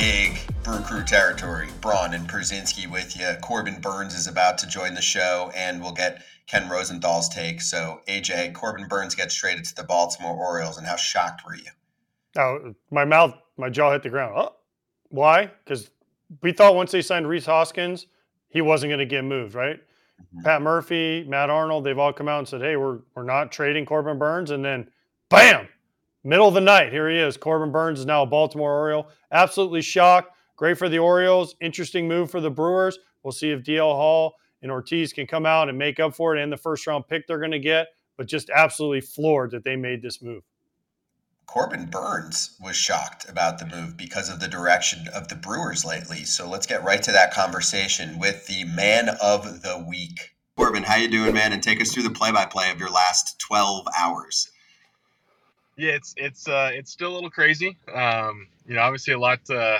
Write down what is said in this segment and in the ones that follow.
big Brew Crew territory. Braun and Pierzynski with you. Corbin Burnes is about to join the show, and we'll get Ken Rosenthal's take. So, AJ, Corbin Burnes gets traded to the Baltimore Orioles, and how shocked were you? Oh, my mouth, my jaw hit the ground. Oh, why? Because we thought once they signed Rhys Hoskins, he wasn't going to get moved, right? Mm-hmm. Pat Murphy, Matt Arnold, they've all come out and said, hey, we're, we're not trading Corbin Burnes," And then, bam, middle of the night, here he is. Corbin Burnes is now a Baltimore Oriole. Absolutely shocked. Great for the Orioles. Interesting move for the Brewers. We'll see if DL Hall and Ortiz can come out and make up for it and the first round pick they're going to get, but just absolutely floored that they made this move. Corbin Burnes was shocked about the move because of the direction of the Brewers lately. So let's get right to that conversation with the man of the week. Corbin, how you doing, man? And take us through the play-by-play of your last 12 hours. Yeah, it's it's uh, it's still a little crazy. Um, you know, obviously a lot uh,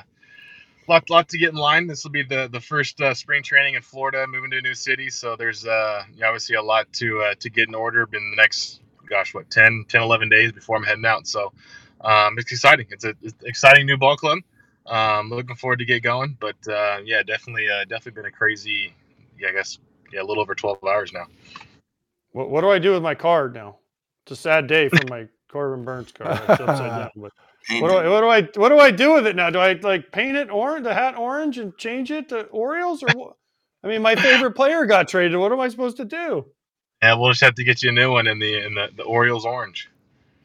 lot lot to get in line. This will be the the first uh, spring training in Florida, moving to a new city. So there's uh, obviously a lot to uh, to get in order in the next gosh, what 10, 10, 11 days before I'm heading out. So um, it's exciting. It's an exciting new ball club. Um, looking forward to get going. But uh, yeah, definitely, uh, definitely been a crazy, yeah, I guess, yeah, a little over 12 hours now. What, what do I do with my card now? It's a sad day for my Corbin Burnes card. It's upside down. But what do, I, what do I what do I do with it now? Do I like paint it orange, the hat orange, and change it to Orioles, or what? I mean, my favorite player got traded. What am I supposed to do? Yeah, we'll just have to get you a new one in the in the, the Orioles orange.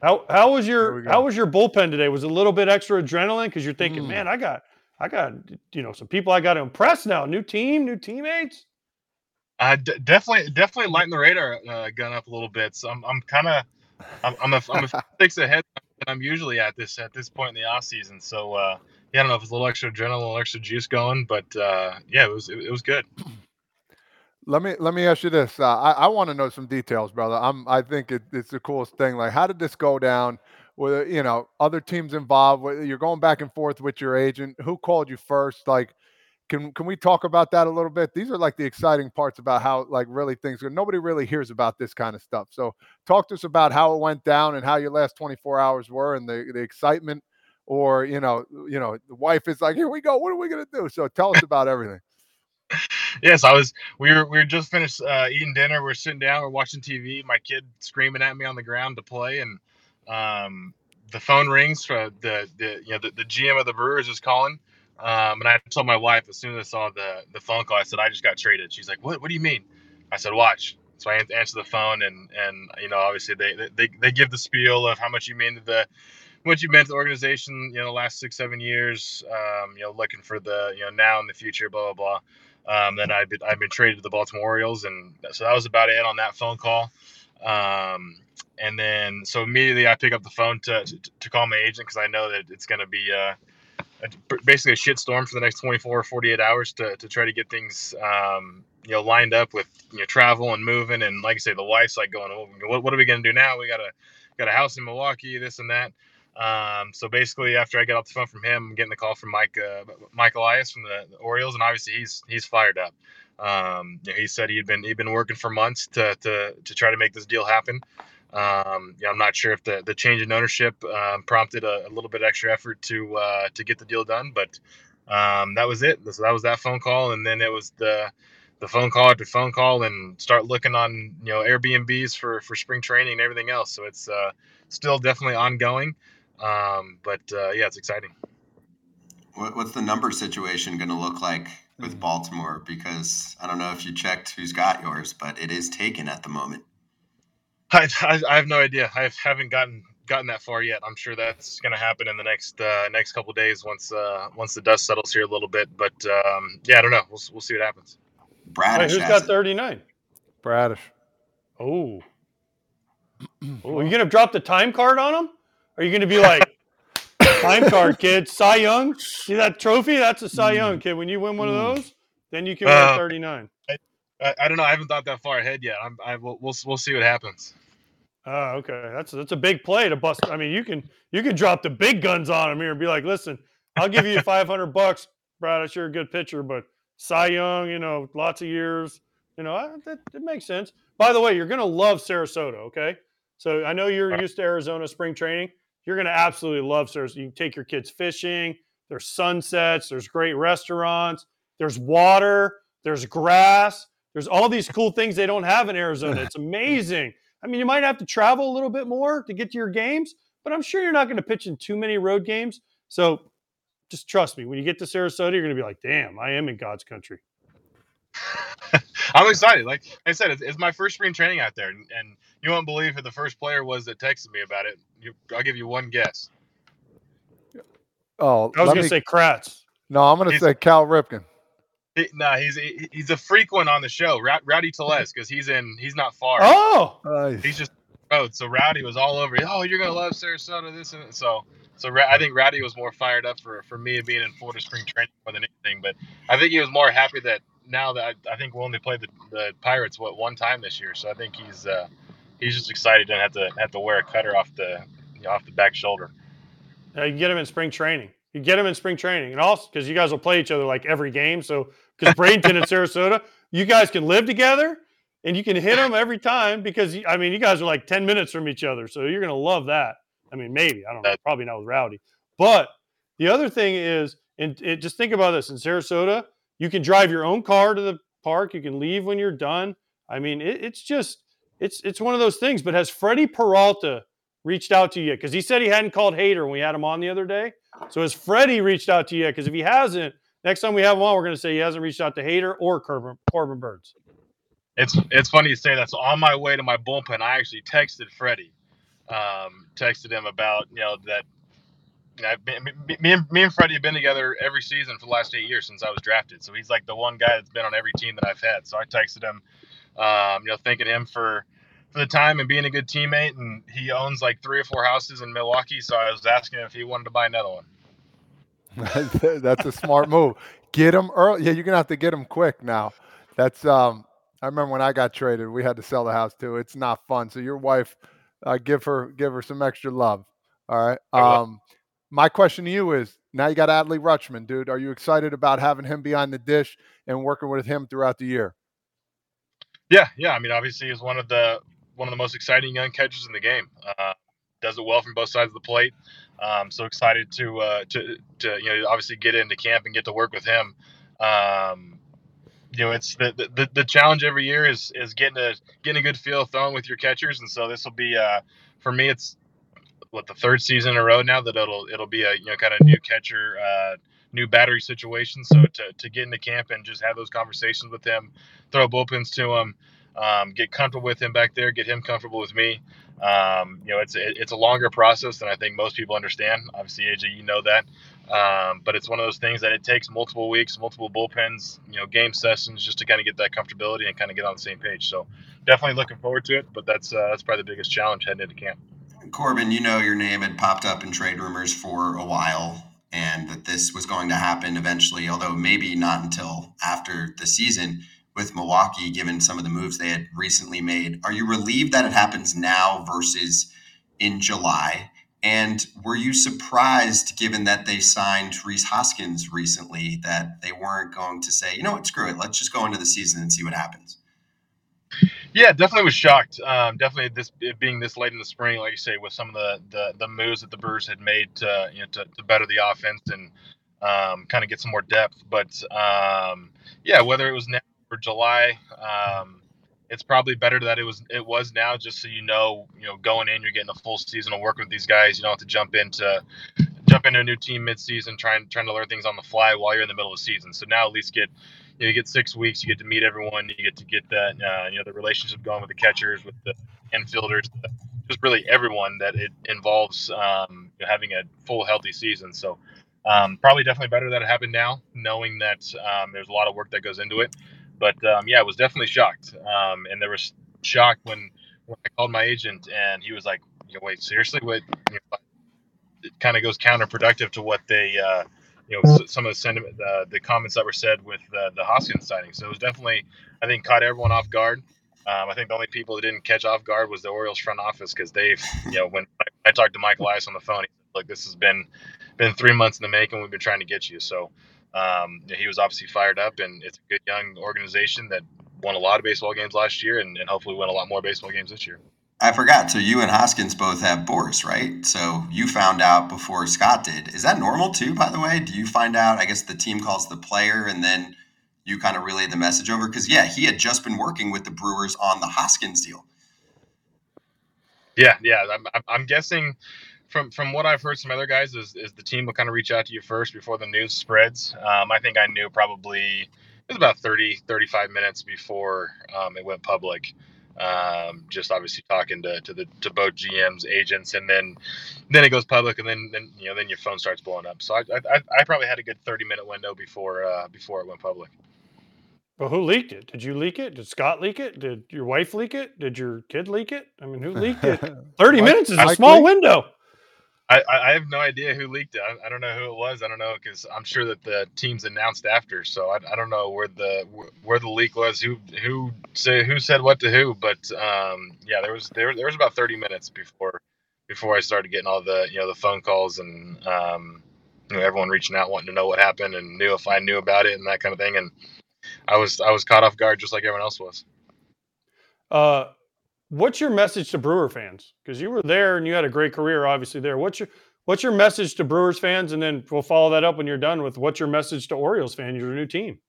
How how was your how was your bullpen today? Was a little bit extra adrenaline because you're thinking, mm. man, I got I got you know some people I got to impress now. New team, new teammates. Uh, d- definitely definitely lighting the radar uh, gun up a little bit. So I'm I'm kind of I'm I'm a, I'm a six ahead than I'm usually at this at this point in the off season. So uh, yeah, I don't know if it's a little extra adrenaline, a little extra juice going, but uh, yeah, it was it, it was good. Let me let me ask you this. Uh, I, I want to know some details, brother. I'm I think it, it's the coolest thing. Like, how did this go down? With you know other teams involved, you're going back and forth with your agent. Who called you first? Like, can can we talk about that a little bit? These are like the exciting parts about how like really things go. Nobody really hears about this kind of stuff. So talk to us about how it went down and how your last 24 hours were and the the excitement. Or you know you know the wife is like, here we go. What are we gonna do? So tell us about everything yes, I was. We were we were just finished uh, eating dinner. We're sitting down. We're watching TV. My kid screaming at me on the ground to play, and um, the phone rings for the the you know the, the GM of the Brewers is calling. Um, and I told my wife as soon as I saw the the phone call, I said I just got traded. She's like, "What? What do you mean?" I said, "Watch." So I answer the phone, and and you know obviously they they they give the spiel of how much you mean to the what you meant to the organization, you know, the last six, seven years, um, you know, looking for the, you know, now in the future, blah, blah, blah. Um, then I've been, I've been traded to the Baltimore Orioles, and so that was about it on that phone call. Um, and then so immediately I pick up the phone to to, to call my agent because I know that it's going to be uh, basically a shit storm for the next 24 or 48 hours to, to try to get things um, you know lined up with you know travel and moving and like I say the wife's like going oh, what, what are we going to do now we got a got a house in Milwaukee this and that um, so basically, after I get off the phone from him, I'm getting the call from Mike uh, Mike Elias from the, the, Orioles, and obviously he's he's fired up. Um, you know, he said he'd been he'd been working for months to to, to try to make this deal happen. Um, I'm not sure if the, the change in ownership um, prompted a, a, little bit extra effort to uh, to get the deal done, but um, that was it. So that was that phone call, and then it was the the phone call after phone call, and start looking on you know Airbnbs for for spring training and everything else. So it's uh, still definitely ongoing. Um, but uh, yeah, it's exciting. What's the number situation going to look like with hmm. Baltimore? Because I don't know if you checked who's got yours, but it is taken at the moment. I, I, I have no idea. I haven't gotten gotten that far yet. I'm sure that's going to happen in the next uh, next couple days once uh, once the dust settles here a little bit. But um, yeah, I don't know. We'll we'll see what happens. Bradish, who's got 39? Bradish. Oh. are you gonna drop the time card on him? Are you going to be like, time card, kid, Cy Young? See that trophy? That's a Cy Young, kid. When you win one of hmm. those, then you can win uh, 39. I, I, don't know. I haven't thought that far ahead yet. I'm, I will, we'll, we'll see what happens. Oh, okay. That's that's a big play to bust. I mean, you can you can drop the big guns on him here and be like, listen, I'll give you 500 bucks, Brad. You're a good pitcher, but Cy Young, you know, lots of years. You know, that, that makes sense. By the way, you're gonna love Sarasota. Okay, so I know you're used to Arizona spring training you're going to absolutely love Sarasota. You can take your kids fishing, there's sunsets, there's great restaurants, there's water, there's grass, there's all these cool things they don't have in Arizona. It's amazing. I mean, you might have to travel a little bit more to get to your games, but I'm sure you're not going to pitch in too many road games. So just trust me, when you get to Sarasota, you're going to be like, damn, I am in God's country. I'm excited. Like I said, it's, it's, my first spring training out there, and, and, you won't believe who the first player was that texted me about it. You, I'll give you one guess. Oh, I was going to say Kratz. No, I'm going to say Cal Ripken. He, no, he's he's a frequent on the show, Rowdy Tellez, because he's in. He's not far. Oh, nice. he's just road. So Rowdy was all over. Oh, you're gonna love Sarasota. This and so so I think Rowdy was more fired up for for me being in Florida spring training more than anything. But I think he was more happy that now that I, I think we only played the, the Pirates what one time this year. So I think he's uh, he's just excited to have to have to wear a cutter off the you know, off the back shoulder. Yeah, you get him in spring training. You get him in spring training, and also because you guys will play each other like every game. So because Bradenton and Sarasota, you guys can live together and you can hit them every time because I mean you guys are like ten minutes from each other, so you're gonna love that. I mean, maybe I don't know, probably not with Rowdy, but the other thing is, and it, just think about this in Sarasota, you can drive your own car to the park. You can leave when you're done. I mean, it, it's just it's it's one of those things. But has Freddie Peralta reached out to you? Because he said he hadn't called Hader when we had him on the other day. So has Freddie reached out to you? Because if he hasn't, next time we have him on, we're going to say he hasn't reached out to Hader or Corbin, Corbin Burnes. It's it's funny you say that. So on my way to my bullpen, I actually texted Freddie, um, texted him about you know that. You know, me, me, and, me and Freddie have been together every season for the last eight years since I was drafted. So he's like the one guy that's been on every team that I've had. So I texted him, um, you know, thanking him for for the time and being a good teammate. And he owns like three or four houses in Milwaukee. So I was asking if he wanted to buy another one. That's a smart move. Get him early. Yeah, you're gonna have to get him quick now. That's um I remember when I got traded, we had to sell the house too. It's not fun. So your wife, uh, give her give her some extra love. All right. Um, my question to you is: Now you got Adley Rutschman, dude. Are you excited about having him behind the dish and working with him throughout the year? Yeah, yeah. I mean, obviously, he's one of the one of the most exciting young catchers in the game. Uh, does it well from both sides of the plate. Um, so excited to uh, to to you know obviously get into camp and get to work with him. Um, you know, it's the, the the challenge every year is is getting a getting a good feel throwing with your catchers, and so this will be uh for me it's what the third season in a row now that it'll it'll be a you know kind of new catcher uh new battery situation. So to to get into camp and just have those conversations with him, throw bullpens to him, um, get comfortable with him back there, get him comfortable with me. Um, you know, it's it, it's a longer process than I think most people understand. Obviously, AJ, you know that. Um, but it's one of those things that it takes multiple weeks, multiple bullpens, you know, game sessions just to kind of get that comfortability and kind of get on the same page. So definitely looking forward to it. But that's uh, that's probably the biggest challenge heading into camp. Corbin, you know your name had popped up in trade rumors for a while, and that this was going to happen eventually, although maybe not until after the season with Milwaukee, given some of the moves they had recently made. Are you relieved that it happens now versus in July? And were you surprised, given that they signed Rhys Hoskins recently, that they weren't going to say, you know what, screw it, let's just go into the season and see what happens? Yeah, definitely was shocked. Um, definitely this being this late in the spring, like you say, with some of the the, the moves that the Brewers had made to you know to, to better the offense and um, kind of get some more depth. But um, yeah, whether it was now July. Um, it's probably better that it was it was now, just so you know, you know, going in, you're getting a full season of working with these guys. You don't have to jump into jump into a new team mid-season, trying trying to learn things on the fly while you're in the middle of the season. So now at least get you, know, you get six weeks, you get to meet everyone, you get to get that uh, you know the relationship going with the catchers, with the infielders, just really everyone that it involves um, you know, having a full healthy season. So um, probably definitely better that it happened now, knowing that um, there's a lot of work that goes into it. But um, yeah, I was definitely shocked. Um, and there was shock when, when I called my agent and he was like, wait, seriously? What? You know, it kind of goes counterproductive to what they, uh, you know, some of the sentiment, uh, the comments that were said with uh, the Hoskins signing. So it was definitely, I think, caught everyone off guard. Um, I think the only people that didn't catch off guard was the Orioles front office because they've, you know, when I, I talked to Michael Elias on the phone, like, this has been been three months in the making. We've been trying to get you. So um, he was obviously fired up, and it's a good young organization that won a lot of baseball games last year, and, and hopefully win a lot more baseball games this year. I forgot. So you and Hoskins both have Boras, right? So you found out before Scott did. Is that normal too, by the way? Do you find out? I guess the team calls the player and then you kind of relay the message over? Because, yeah, he had just been working with the Brewers on the Hoskins deal. Yeah, yeah. I'm, I'm guessing from from what I've heard from other guys is, is the team will kind of reach out to you first before the news spreads. Um, I think I knew probably it was about 30, 35 minutes before um, it went public um, just obviously talking to, to the to both GMs, agents, and then then it goes public, and then then you know then your phone starts blowing up. So I I, I probably had a good thirty minute window before uh, before it went public. But who leaked it? Did you leak it? Did Scott leak it? Did your wife leak it? Did your kid leak it? I mean, who leaked it? Thirty minutes is a small window. I, I have no idea who leaked it. I, I don't know who it was. I don't know because I'm sure that the teams announced after. So I, I don't know where the where the leak was. Who who said who said what to who? But um, yeah, there was there there was about 30 minutes before before I started getting all the you know the phone calls and um, you know everyone reaching out wanting to know what happened and knew if I knew about it and that kind of thing. And I was I was caught off guard just like everyone else was. Uh, what's your message to Brewer fans? Because you were there and you had a great career, obviously there. What's your what's your message to Brewers fans? And then we'll follow that up when you're done with what's your message to Orioles fans, your new team.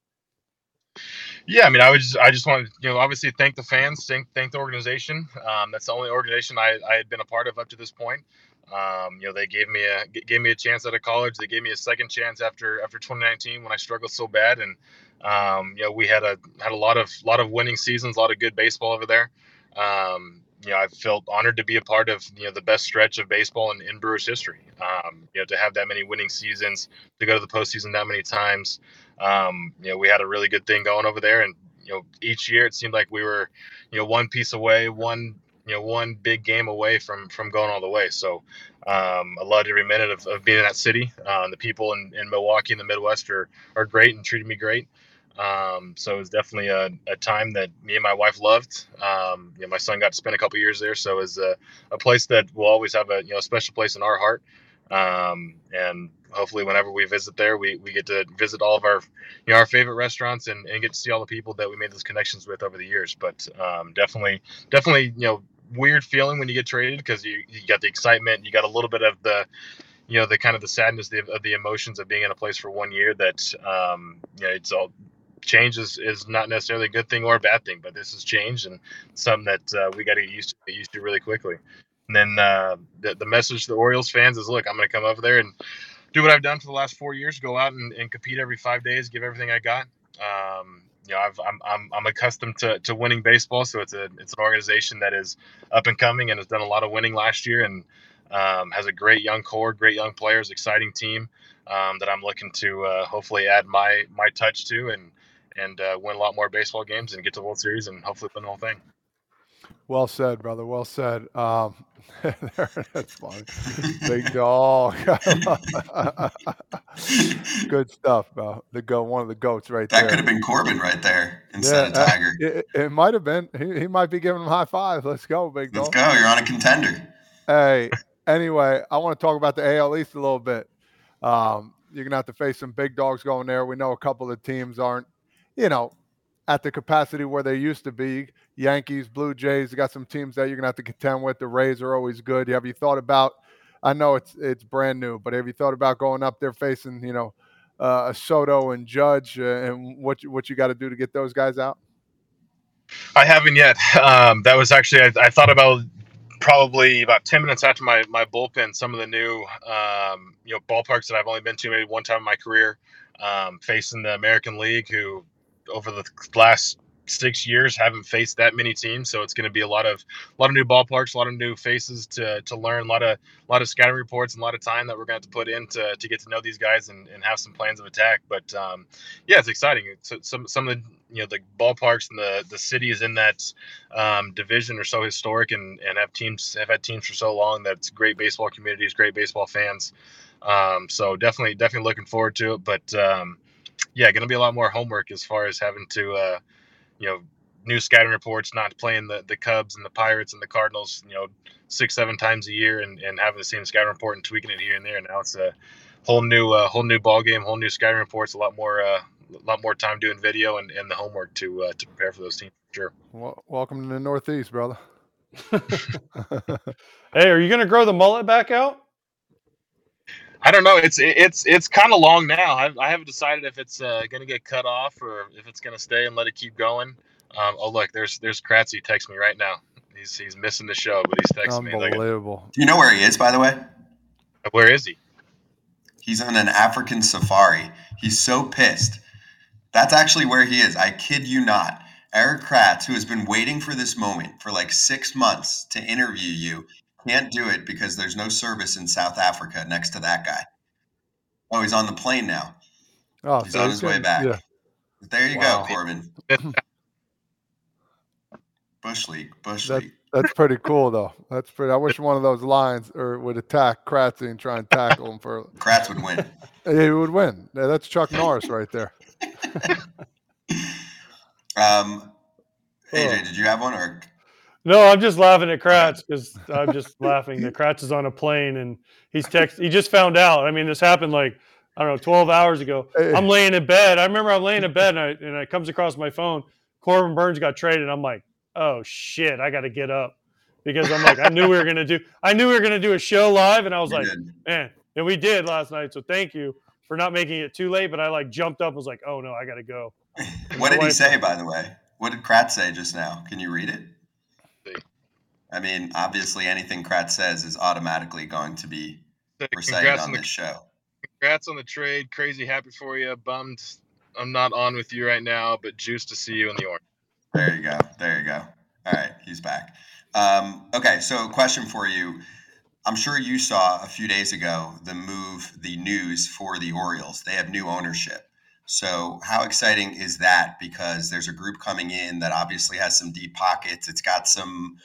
Yeah, I mean, I would just, I just want to, you know, obviously thank the fans, thank, thank the organization. Um, that's the only organization I, I had been a part of up to this point. Um, you know, they gave me a gave me a chance out of college. They gave me a second chance after after 2019 when I struggled so bad, and um, you know, we had a had a lot of lot of winning seasons, a lot of good baseball over there. Um, you know, I felt honored to be a part of you know the best stretch of baseball in, in Brewers history. Um, you know, to have that many winning seasons, to go to the postseason that many times. Um, you know, we had a really good thing going over there, and you know, each year it seemed like we were, you know, one piece away, one you know, one big game away from from going all the way. So um, I loved every minute of, of being in that city. Uh, the people in, in Milwaukee in the Midwest are are great and treated me great. Um, so it was definitely a, a, time that me and my wife loved. Um, you know, my son got to spend a couple years there, so it was a, a, place that will always have a you know special place in our heart. Um, and hopefully, whenever we visit there, we, we get to visit all of our you know our favorite restaurants and, and get to see all the people that we made those connections with over the years. But um, definitely, definitely, you know, weird feeling when you get traded because you you got the excitement, you got a little bit of the you know the kind of the sadness of the, of the emotions of being in a place for one year that um, you know it's all change is, is not necessarily a good thing or a bad thing, but this has changed and something that uh, we got to get used to, get used to really quickly. And then uh, the, the message to the Orioles fans is, look, I'm going to come over there and do what I've done for the last four years, go out and, and compete every five days, give everything I got. Um, you know, I've, I'm, I'm, I'm accustomed to, to winning baseball. So it's a, it's an organization that is up and coming and has done a lot of winning last year and um, has a great young core, great young players, exciting team um, that I'm looking to uh, hopefully add my, my touch to and, and uh, win a lot more baseball games and get to the World Series and hopefully win the whole thing. Well said, brother. Well said. Um, that's funny. Big dog. Good stuff, bro. The go, one of the goats right that there. That could have been Corbin right there instead yeah, of Tiger. It, it might have been. He, he might be giving him high five. Let's go, big dog. Let's go. You're on a contender. Hey, anyway, I want to talk about the AL East a little bit. Um, you're gonna have to face some big dogs going there. We know a couple of teams aren't you know, at the capacity where they used to be. Yankees, Blue Jays, you got some teams that you're gonna have to contend with. The Rays are always good. Have you thought about? I know it's it's brand new, but have you thought about going up there facing you know uh, Soto and Judge uh, and what you, what you got to do to get those guys out? I haven't yet. Um, that was actually I, I, thought about probably about ten minutes after my my bullpen. Some of the new um, you know ballparks that I've only been to maybe one time in my career, um, facing the American League, who over the last six years haven't faced that many teams so it's going to be a lot of a lot of new ballparks a lot of new faces to to learn a lot of a lot of scouting reports and a lot of time that we're going to, to put in to, to get to know these guys and, and have some plans of attack. But um, yeah it's exciting. It's, some some of the you know the ballparks and the the cities in that um, division are so historic and and have teams have had teams for so long that it's great baseball communities great baseball fans. Um, so definitely definitely looking forward to it. But um, yeah, going to be a lot more homework as far as having to, uh, you know, new scouting reports, not playing the, the Cubs and the Pirates and the Cardinals, you know, six, seven times a year and, and having the same scouting report and tweaking it here and there. Now it's a whole new, uh, whole new ball game, whole new scouting reports, a lot more, uh, a lot more time doing video and, and the homework to, uh, to prepare for those teams. Sure. Well, welcome to the Northeast, brother. hey, are you gonna grow the mullet back out? I don't know. It's it's it's kind of long now. I, I haven't decided if it's uh, going to get cut off or if it's going to stay and let it keep going. Um, oh look, there's there's Kratzy text me right now. He's he's missing the show, but he's texting me. Like, Unbelievable. Do you know where he is, by the way? where is he? He's on an African safari. He's so pissed. That's actually where he is. I kid you not. Erik Kratz, who has been waiting for this moment for like six months to interview you, can't do it because there's no service in South Africa next to that guy. Oh, he's on the plane now. Oh, He's so on his way back. yeah. There you Wow. go, Corbin. Bush League. Bush That- League. That's pretty cool, though. That's pretty. I wish one of those lines or would attack Kratzy and try and tackle him for. Kratz would win. He would win. Yeah, that's Chuck Norris right there. Um, AJ, Oh. did you have one or No, I'm just laughing at Kratz because I'm just laughing that Kratz is on a plane and he's text. He just found out. I mean, this happened like I don't know, 12 hours ago. I'm laying in bed. I remember I'm laying in bed and, I, and it comes across my phone. Corbin Burnes got traded. I'm like, oh shit, I got to get up because I'm like, I knew we were gonna do. I knew we were gonna do a show live, and I was like, man, and we did last night. So thank you for not making it too late. But I like jumped up, and was like, oh no, I got to go. What did he say, by the way? What did Kratz say just now? Can you read it? I mean, obviously, anything Kratz says is automatically going to be recited on on the this show. congrats on the trade. Crazy happy for you. Bummed I'm not on with you right now, but juice to see you in the orange. There you go. There you go. All right, he's back. Um, okay, so question for you. I'm sure you saw a few days ago the move, the news for the Orioles. They have new ownership. So, how exciting is that? Because there's a group coming in that obviously has some deep pockets. It's got some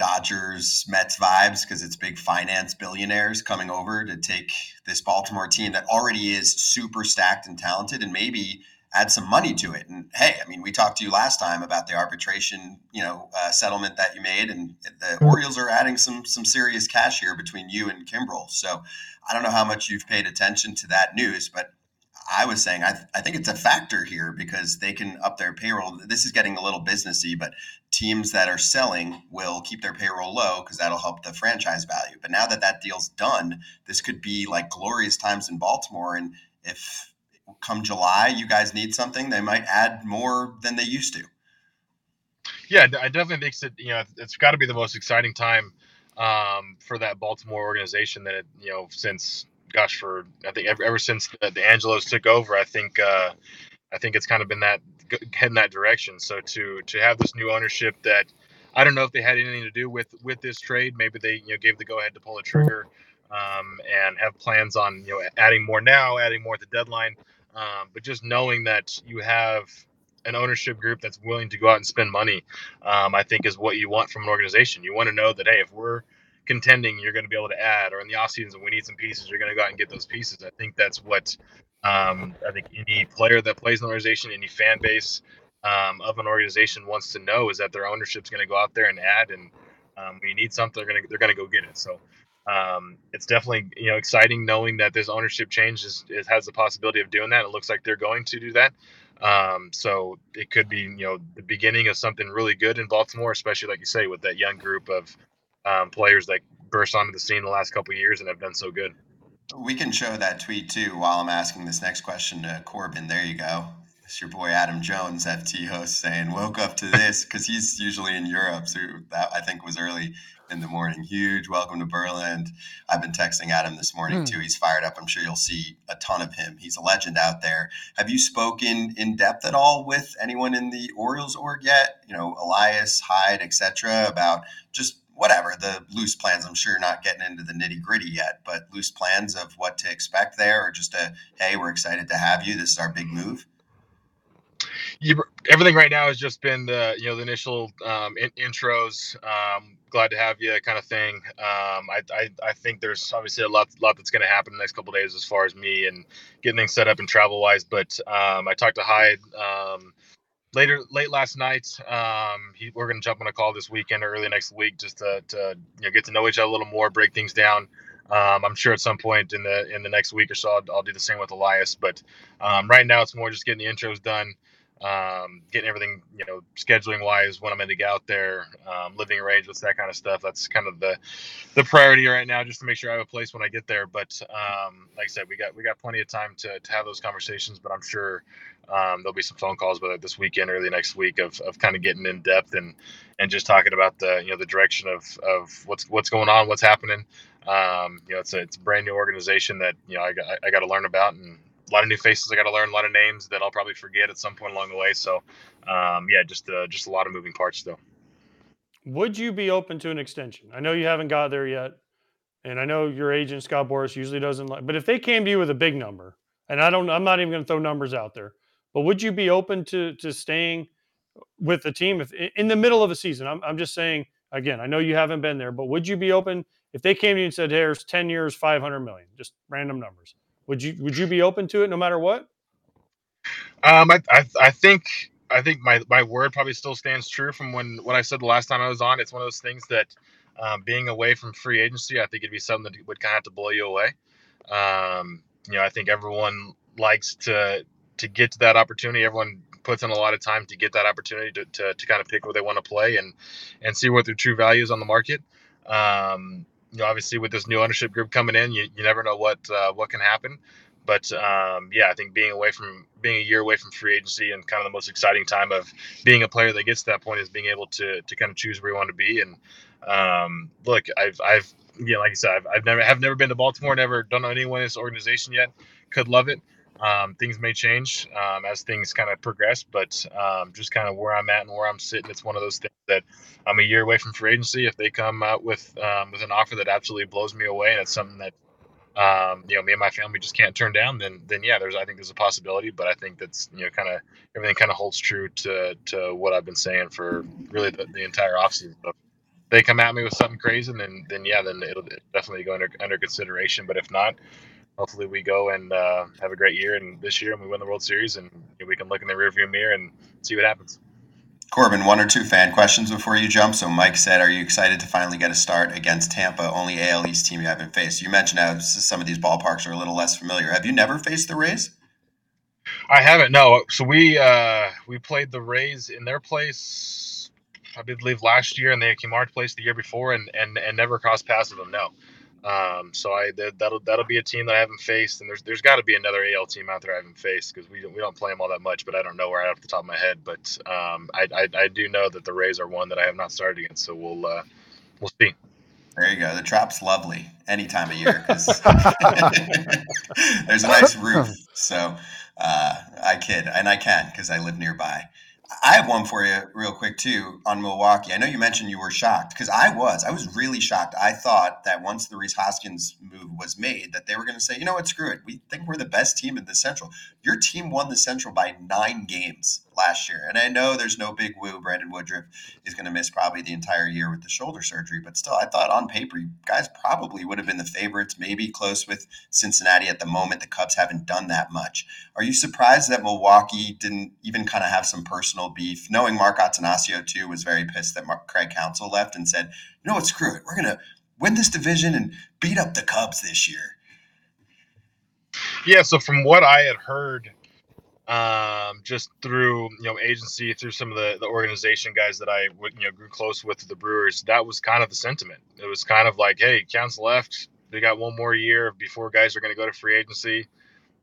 Dodgers, Mets vibes because it's big finance billionaires coming over to take this Baltimore team that already is super stacked and talented and maybe add some money to it. And hey, I mean, we talked to you last time about the arbitration, you know, uh, settlement that you made, and the Orioles are adding some some serious cash here between you and Kimbrel. So I don't know how much you've paid attention to that news, but I was saying I, I think it's a factor here because they can up their payroll. This is getting a little businessy, but teams that are selling will keep their payroll low because that'll help the franchise value. But now that that deal's done, this could be like glorious times in Baltimore. And if come July you guys need something, they might add more than they used to. Yeah, I definitely think that you know it's got to be the most exciting time um, for that Baltimore organization that it, you know since gosh for I think ever, ever since the, the Angelos took over, I think uh, I think it's kind of been that heading that direction. So to to have this new ownership that I don't know if they had anything to do with with this trade. Maybe they you know gave the go ahead to pull the trigger um, and have plans on you know adding more now, adding more at the deadline. Um, but just knowing that you have an ownership group that's willing to go out and spend money, um, I think is what you want from an organization. You want to know that hey, if we're contending, you're going to be able to add, or in the off season we need some pieces, you're going to go out and get those pieces. I think that's what um, I think any player that plays in an organization, any fan base um, of an organization wants to know is that their ownership's going to go out there and add, and um, when you need something, they're going to they're going to go get it. So. Um, it's definitely you know exciting knowing that this ownership change is, it has the possibility of doing that. It looks like they're going to do that. Um, so it could be, you know, the beginning of something really good in Baltimore, especially like you say, with that young group of um, players that burst onto the scene the last couple of years and have done so good. We can show that tweet too while I'm asking this next question to Corbin. There you go. It's your boy Adam Jones, FT host, saying, Woke up to this because he's usually in Europe. So that I think was early in the morning. Huge welcome to Berlin. I've been texting Adam this morning too. He's fired up. I'm sure you'll see a ton of him. He's a legend out there. Have you spoken in depth at all with anyone in the Orioles org yet? You know, Elias, Hyde, etc., about just whatever the loose plans. I'm sure you're not getting into the nitty gritty yet, but loose plans of what to expect there, or just a hey, we're excited to have you. This is our big move. You, everything right now has just been the you know the initial um, in, intros. Um, glad to have you, kind of thing. Um, I, I I think there's obviously a lot lot that's going to happen in the next couple days as far as me and getting things set up and travel wise. But um, I talked to Hyde um, later late last night. Um, he, we're going to jump on a call this weekend or early next week just to, to you know get to know each other a little more, break things down. Um, I'm sure at some point in the in the next week or so, I'll, I'll do the same with Elias. But um, right now, it's more just getting the intros done, um, getting everything you know scheduling wise when I'm going to get out there, um, living arrangements, that kind of stuff. That's kind of the the priority right now, just to make sure I have a place when I get there. But um, like I said, we got we got plenty of time to, to have those conversations. But I'm sure um, there'll be some phone calls, whether this weekend, early next week, of, of kind of getting in depth and and just talking about the you know the direction of of what's what's going on, what's happening. Um, you know, it's a it's a brand new organization that you know I got I got to learn about and a lot of new faces I got to learn, a lot of names that I'll probably forget at some point along the way. So, um, yeah, just uh, just a lot of moving parts though. Would you be open to an extension? I know you haven't got there yet, and I know your agent Scott Boras usually doesn't like. But if they came to you with a big number, and I don't, I'm not even going to throw numbers out there, but would you be open to to staying with the team if in the middle of a season? I'm I'm just saying again. I know you haven't been there, but would you be open if they came to you and said, hey, "Here's 10 years, 500 million," just random numbers? Would you would you be open to it no matter what? Um, I, I, I think I think my, my word probably still stands true from when what I said the last time I was on. It's one of those things that um, being away from free agency, I think it'd be something that would kind of have to blow you away. Um, you know, I think everyone likes to to get to that opportunity. Everyone puts in a lot of time to get that opportunity to, to, to kind of pick where they want to play and and see what their true value is on the market. Um, you know, obviously with this new ownership group coming in, you, you never know what uh, what can happen. But um, yeah, I think being away from being a year away from free agency and kind of the most exciting time of being a player that gets to that point is being able to to kind of choose where you want to be. And um, look, I've I've you know, like I said, I've, I've never have never been to Baltimore, never done anyone in this organization yet. Could love it. Um, things may change um, as things kind of progress, but um, just kind of where I'm at and where I'm sitting, it's one of those things that I'm a year away from free agency. If they come out with um, with an offer that absolutely blows me away, and it's something that um, you know me and my family just can't turn down, then then yeah, there's I think there's a possibility, but I think that's you know kind of everything kind of holds true to to what I've been saying for really the, the entire offseason. So they come at me with something crazy, and then then yeah, then it'll definitely go under under consideration. But if not, hopefully we go and uh, have a great year and this year and we win the World Series and we can look in the rearview mirror and see what happens. Corbin, one or two fan questions before you jump. So Mike said, "Are you excited to finally get a start against Tampa, only AL East team you haven't faced?" You mentioned how some of these ballparks are a little less familiar. Have you never faced the Rays? I haven't. No. So we uh, we played the Rays in their place, I believe last year, and the Yankee March place the year before, and and and never crossed paths with them. No. Um, so I that'll that'll be a team that I haven't faced, and there's there's got to be another AL team out there I haven't faced because we don't, we don't play them all that much, but I don't know right off the top of my head. But um, I, I, I do know that the Rays are one that I have not started against, so we'll uh, we'll see. There you go. The Trop's lovely any time of year because there's a nice roof. So uh, I kid, and I can because I live nearby. I have one for you, real quick, too, on Milwaukee. I know you mentioned you were shocked because I was. I was really shocked. I thought that once the Rhys Hoskins move was made, that they were going to say, you know what, screw it. We think we're the best team in the Central. Your team won the Central by nine games last year. And I know there's no big woo. Brandon Woodruff is going to miss probably the entire year with the shoulder surgery, but still, I thought on paper, you guys probably would have been the favorites, maybe close with Cincinnati at the moment. The Cubs haven't done that much. Are you surprised that Milwaukee didn't even kind of have some personal beef? Knowing Mark Attanasio, too, was very pissed that Mark, Craig Counsell left and said, you know what, screw it. We're going to win this division and beat up the Cubs this year. Yeah, so from what I had heard, um, just through you know agency, through some of the, the organization guys that I you know grew close with the Brewers, that was kind of the sentiment. It was kind of like, hey, Counsell left. They got one more year before guys are going to go to free agency.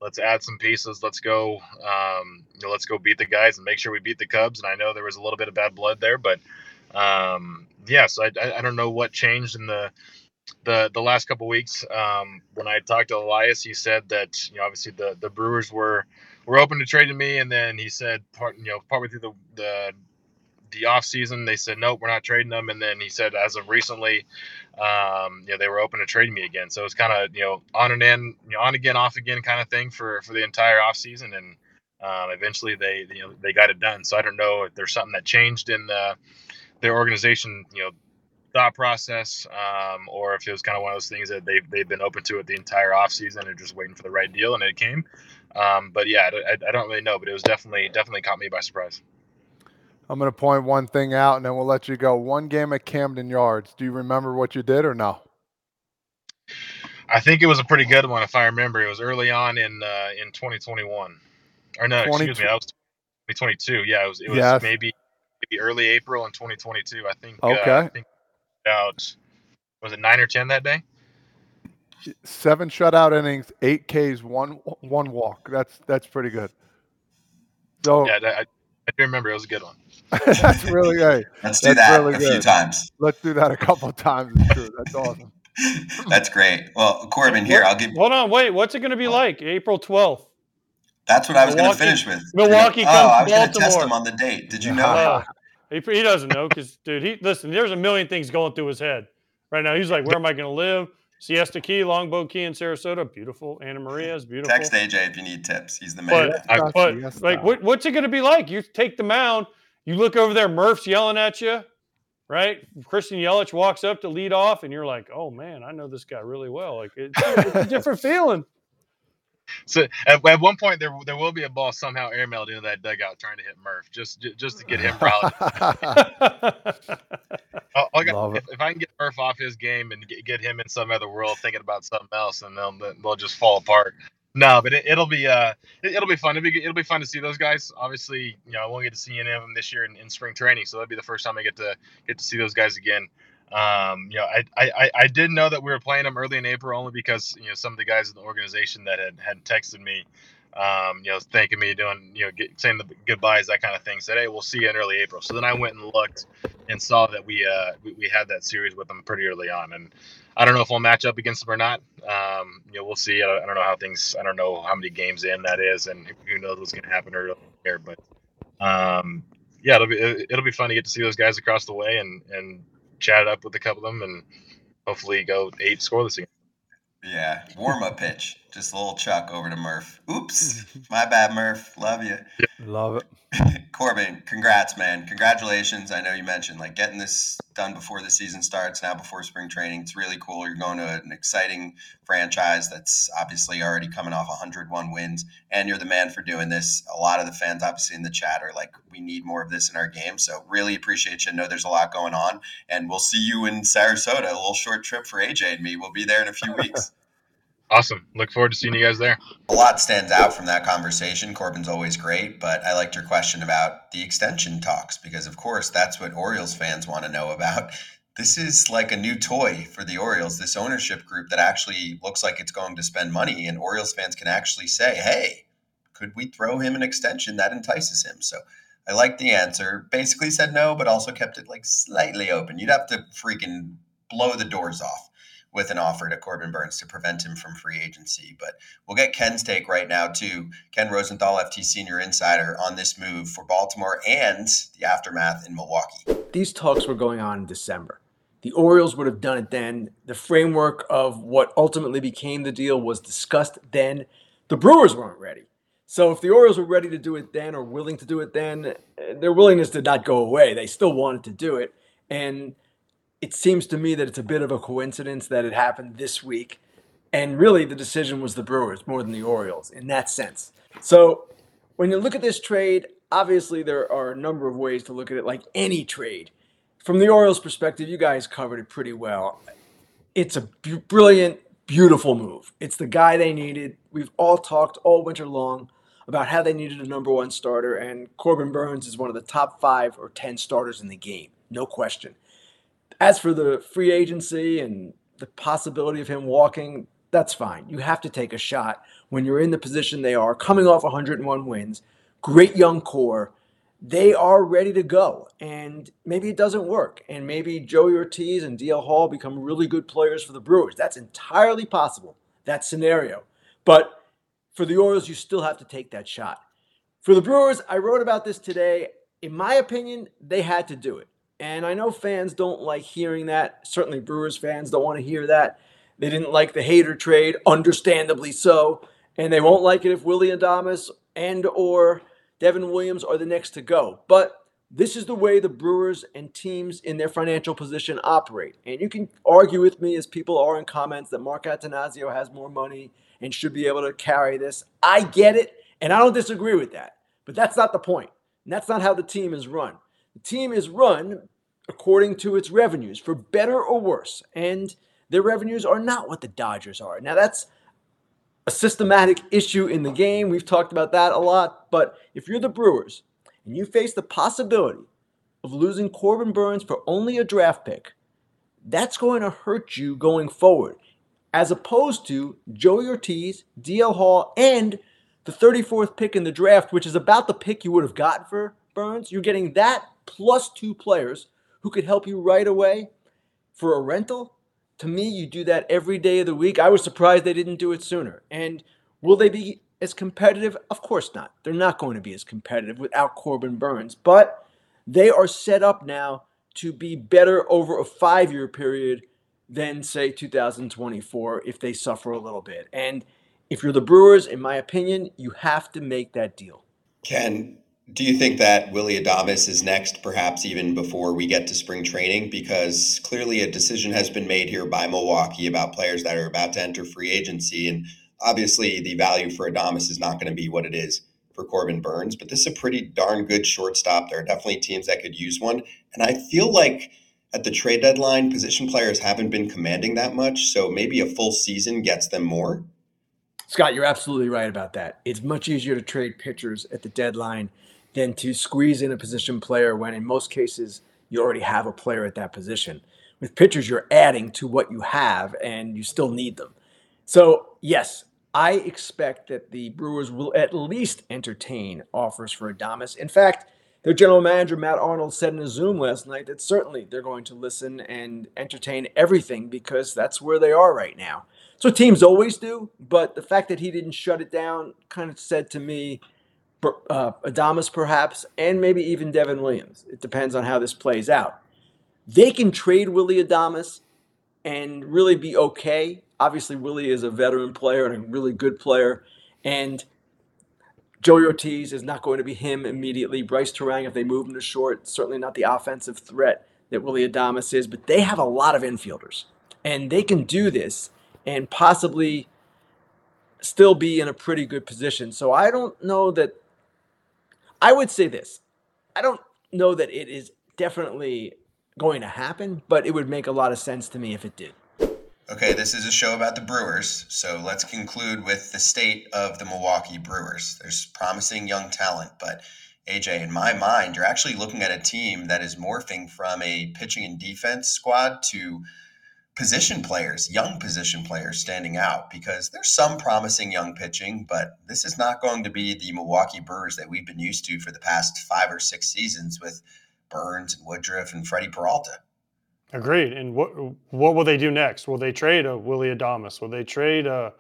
Let's add some pieces. Let's go. Um, you know, let's go beat the guys and make sure we beat the Cubs. And I know there was a little bit of bad blood there, but um, yeah. So I, I, I don't know what changed in the the the last couple weeks. Um, when I talked to Elias, he said that you know obviously the the Brewers were were open to trading me, and then he said part you know partway through the the the off season they said nope we're not trading them. And then he said as of recently um you know they were open to trading me again. So it's kind of you know on and in you know on again off again kind of thing for for the entire off season and um, eventually they you know they got it done. So i don't know if there's something that changed in the their organization you know thought process um, or if it was kind of one of those things that they've, they've been open to it the entire off season and just waiting for the right deal and it came um, but yeah, I, I, don't really know, but it was definitely definitely caught me by surprise. I'm going to point one thing out, and then we'll let you go. One game at Camden Yards. Do you remember what you did or no? I think it was a pretty good one, if I remember. It was early on in uh, in 2021, or no, 20... excuse me, that was 2022. Yeah, it was it was Yes. maybe maybe early April in 2022. I think. Okay. Uh, I think about was it nine or ten that day? Seven shutout innings, eight Ks, one one walk. That's that's pretty good. So Yeah, I, I do remember it was a good one. that's really hey, Let's do That's that really a few good. times. let's do that a couple of times. It's. That's awesome. That's great. Well, Corbin, here I'll give. Hold on, wait. What's it going to be oh. like? April 12th. That's what I was going to finish with. Milwaukee oh, comes I to was going to test him on the date. Did you know? Oh, he, he doesn't know because, dude, he listen. There's a million things going through his head right now. He's like, "Where am I going to live?" Siesta Key, Longboat Key in Sarasota, beautiful. Anna Maria is beautiful. Text AJ if you need tips. He's the man. But- I- But Yes, like, what, what's it going to be like? You take the mound, you look over there, Murph's yelling at you, right? Christian Yelich walks up to lead off, and you're like, "Oh man, I know this guy really well." Like, it's, it's a different feeling. So at, at one point there there will be a ball somehow airmailed into that dugout trying to hit Murph just just to get him riled. I'll it. if, if I can get Murph off his game and get, get him in some other world thinking about something else, and they'll they'll just fall apart. No, but it, it'll be uh it, will be fun. It'll be it'll be fun to see those guys. Obviously, you know I won't get to see any of them this year in, in spring training, so that'll be the first time I get to get to see those guys again. Um, you know, I, I I- I did know that we were playing them early in April only because you know some of the guys in the organization that had had texted me, um, you know, thanking me, doing you know, get, saying the goodbyes, that kind of thing. Said, hey, we'll see you in early April. So then I went and looked and saw that we uh we, we had that series with them pretty early on, and I don't know if we'll match up against them or not. Um, you know, we'll see. I, I don't know how things. I don't know how many games in that is, and who knows what's going to happen early here. But um, yeah, it'll be it'll be fun to get to see those guys across the way and and chat up with a couple of them, and hopefully go eight scoreless again. Yeah, warm up pitch. Just a little chuck over to Murph. Oops, my bad, Murph. Love you. Love it. Corbin, congrats, man. Congratulations. I know you mentioned like getting this done before the season starts, now before spring training. It's really cool. You're going to an exciting franchise that's obviously already coming off 101 wins, and you're the man for doing this. A lot of the fans, obviously, in the chat are like, we need more of this in our game. So, really appreciate you. know there's a lot going on, and we'll see you in Sarasota. A little short trip for AJ and me. We'll be there in a few weeks. Awesome. Look forward to seeing you guys there. A lot stands out from that conversation. Corbin's always great, but I liked your question about the extension talks because, of course, that's what Orioles fans want to know about. This is like a new toy for the Orioles, this ownership group that actually looks like it's going to spend money, and Orioles fans can actually say, hey, could we throw him an extension that entices him? So I liked the answer. Basically said no, but also kept it like slightly open. You'd have to freaking blow the doors off with an offer to Corbin Burnes to prevent him from free agency. But we'll get Ken's take right now, too. Ken Rosenthal, FT Senior Insider, on this move for Baltimore and the aftermath in Milwaukee. these talks were going on in December. The Orioles would have done it then. The framework of what ultimately became the deal was discussed then. The Brewers weren't ready. So if the Orioles were ready to do it then or willing to do it then, their willingness did not go away. They still wanted to do it. And it seems to me that it's a bit of a coincidence that it happened this week. And really, the decision was the Brewers more than the Orioles in that sense. So when you look at this trade, obviously there are a number of ways to look at it, like any trade. From the Orioles' perspective, you guys covered it pretty well. It's a brilliant, beautiful move. It's the guy they needed. We've all talked all winter long about how they needed a number one starter, and Corbin Burnes is one of the top five or ten starters in the game, no question. As for the free agency and the possibility of him walking, that's fine. You have to take a shot when you're in the position they are, coming off 101 wins, great young core. They are ready to go. And maybe it doesn't work. And maybe Joey Ortiz and DL Hall become really good players for the Brewers. That's entirely possible, that scenario. But for the Orioles, you still have to take that shot. For the Brewers, I wrote about this today. In my opinion, they had to do it. And I know fans don't like hearing that. Certainly, Brewers fans don't want to hear that. They didn't like the Hader trade, understandably so. And they won't like it if Willy Adames and or Devin Williams are the next to go. But this is the way the Brewers and teams in their financial position operate. And you can argue with me, as people are in comments, that Mark Attanasio has more money and should be able to carry this. I get it, and I don't disagree with that. But that's not the point. And that's not how the team is run. The team is run according to its revenues, for better or worse. And their revenues are not what the Dodgers are. Now, that's a systematic issue in the game. We've talked about that a lot. But if you're the Brewers and you face the possibility of losing Corbin Burnes for only a draft pick, that's going to hurt you going forward, as opposed to Joey Ortiz, DL Hall, and the 34th pick in the draft, which is about the pick you would have gotten for Burnes. You're getting that plus two players who could help you right away for a rental. To me, you do that every day of the week. I was surprised they didn't do it sooner. And will they be as competitive? Of course not. They're not going to be as competitive without Corbin Burnes, but they are set up now to be better over a five year period than, say, 2024 if they suffer a little bit. And if you're the Brewers, in my opinion, you have to make that deal. Ken, do you think that Willy Adames is next, perhaps even before we get to spring training? Because clearly a decision has been made here by Milwaukee about players that are about to enter free agency. And obviously, the value for Adames is not going to be what it is for Corbin Burnes, but this is a pretty darn good shortstop. There are definitely teams that could use one. And I feel like at the trade deadline, position players haven't been commanding that much. So maybe a full season gets them more. Scott, you're absolutely right about that. It's much easier to trade pitchers at the deadline than to squeeze in a position player when, in most cases, you already have a player at that position. With pitchers, you're adding to what you have and you still need them. So, yes, I expect that the Brewers will at least entertain offers for Adames. In fact, their general manager, Matt Arnold, said in a Zoom last night that certainly they're going to listen and entertain everything because that's where they are right now. So teams always do, but the fact that he didn't shut it down kind of said to me, uh, Adames perhaps, and maybe even Devin Williams. It depends on how this plays out. They can trade Willy Adames and really be okay obviously Willy is a veteran player and a really good player, and Joey Ortiz is not going to be him immediately. Brice Turang, if they move him to short, certainly not the offensive threat that Willy Adames is, but they have a lot of infielders, and they can do this and possibly still be in a pretty good position. So I don't know that. I would say this. I don't know that it is definitely going to happen, but it would make a lot of sense to me if it did. Okay, this is a show about the Brewers, so let's conclude with the state of the Milwaukee Brewers. There's promising young talent, but AJ, in my mind, you're actually looking at a team that is morphing from a pitching and defense squad to position players, young position players standing out because there's some promising young pitching, but this is not going to be the Milwaukee Brewers that we've been used to for the past five or six seasons with Burnes and Woodruff and Freddy Peralta. Agreed. And what what will they do next? Will they trade a Willy Adames? Will they trade a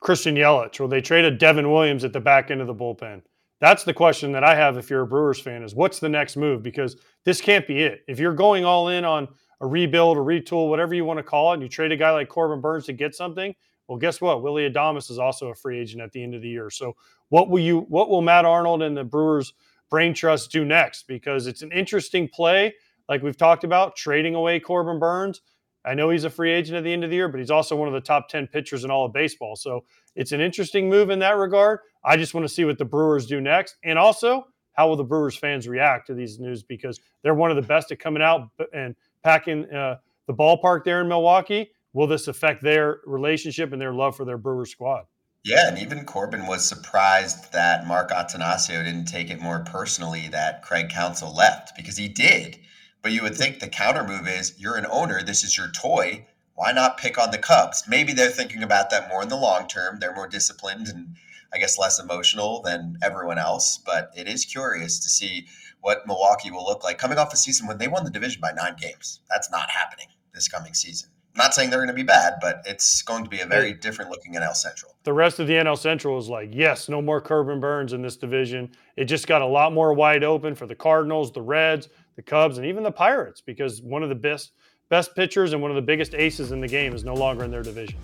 Christian Yelich? Will they trade a Devin Williams at the back end of the bullpen? That's the question that I have if you're a Brewers fan is what's the next move? Because this can't be it. If you're going all in on a rebuild, a retool, whatever you want to call it, and you trade a guy like Corbin Burnes to get something, well, guess what? Willy Adames is also a free agent at the end of the year. So what will you what will Matt Arnold and the Brewers brain trust do next? Because it's an interesting play like we've talked about, trading away Corbin Burnes. I know he's a free agent at the end of the year, but he's also one of the top 10 pitchers in all of baseball. So it's an interesting move in that regard. I just want to see what the Brewers do next. And also, how will the Brewers fans react to these news? Because they're one of the best at coming out and packing uh, the ballpark there in Milwaukee. Will this affect their relationship and their love for their Brewers squad? Yeah, and even Corbin was surprised that Mark Attanasio didn't take it more personally that Craig Counsell left because he did. But you would think the counter move is you're an owner, this is your toy. Why not pick on the Cubs? Maybe they're thinking about that more in the long term. They're more disciplined and I guess less emotional than everyone else. But it is curious to see what Milwaukee will look like coming off a season when they won the division by nine games. That's not happening this coming season. not saying they're going to be bad, but it's going to be a very different looking NL Central. The rest of the NL Central is like, yes, no more Corbin Burnes in this division. It just got a lot more wide open for the Cardinals, the Reds, the Cubs, and even the Pirates because one of the best best pitchers and one of the biggest aces in the game is no longer in their division.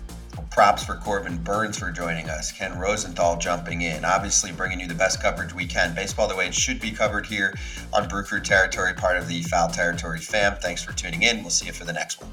Props for Corbin Burnes for joining us. Ken Rosenthal jumping in, obviously bringing you the best coverage we can. Baseball the way it should be covered here on Brew Crew Territory, part of the Foul Territory fam. Thanks for tuning in. We'll see you for the next one.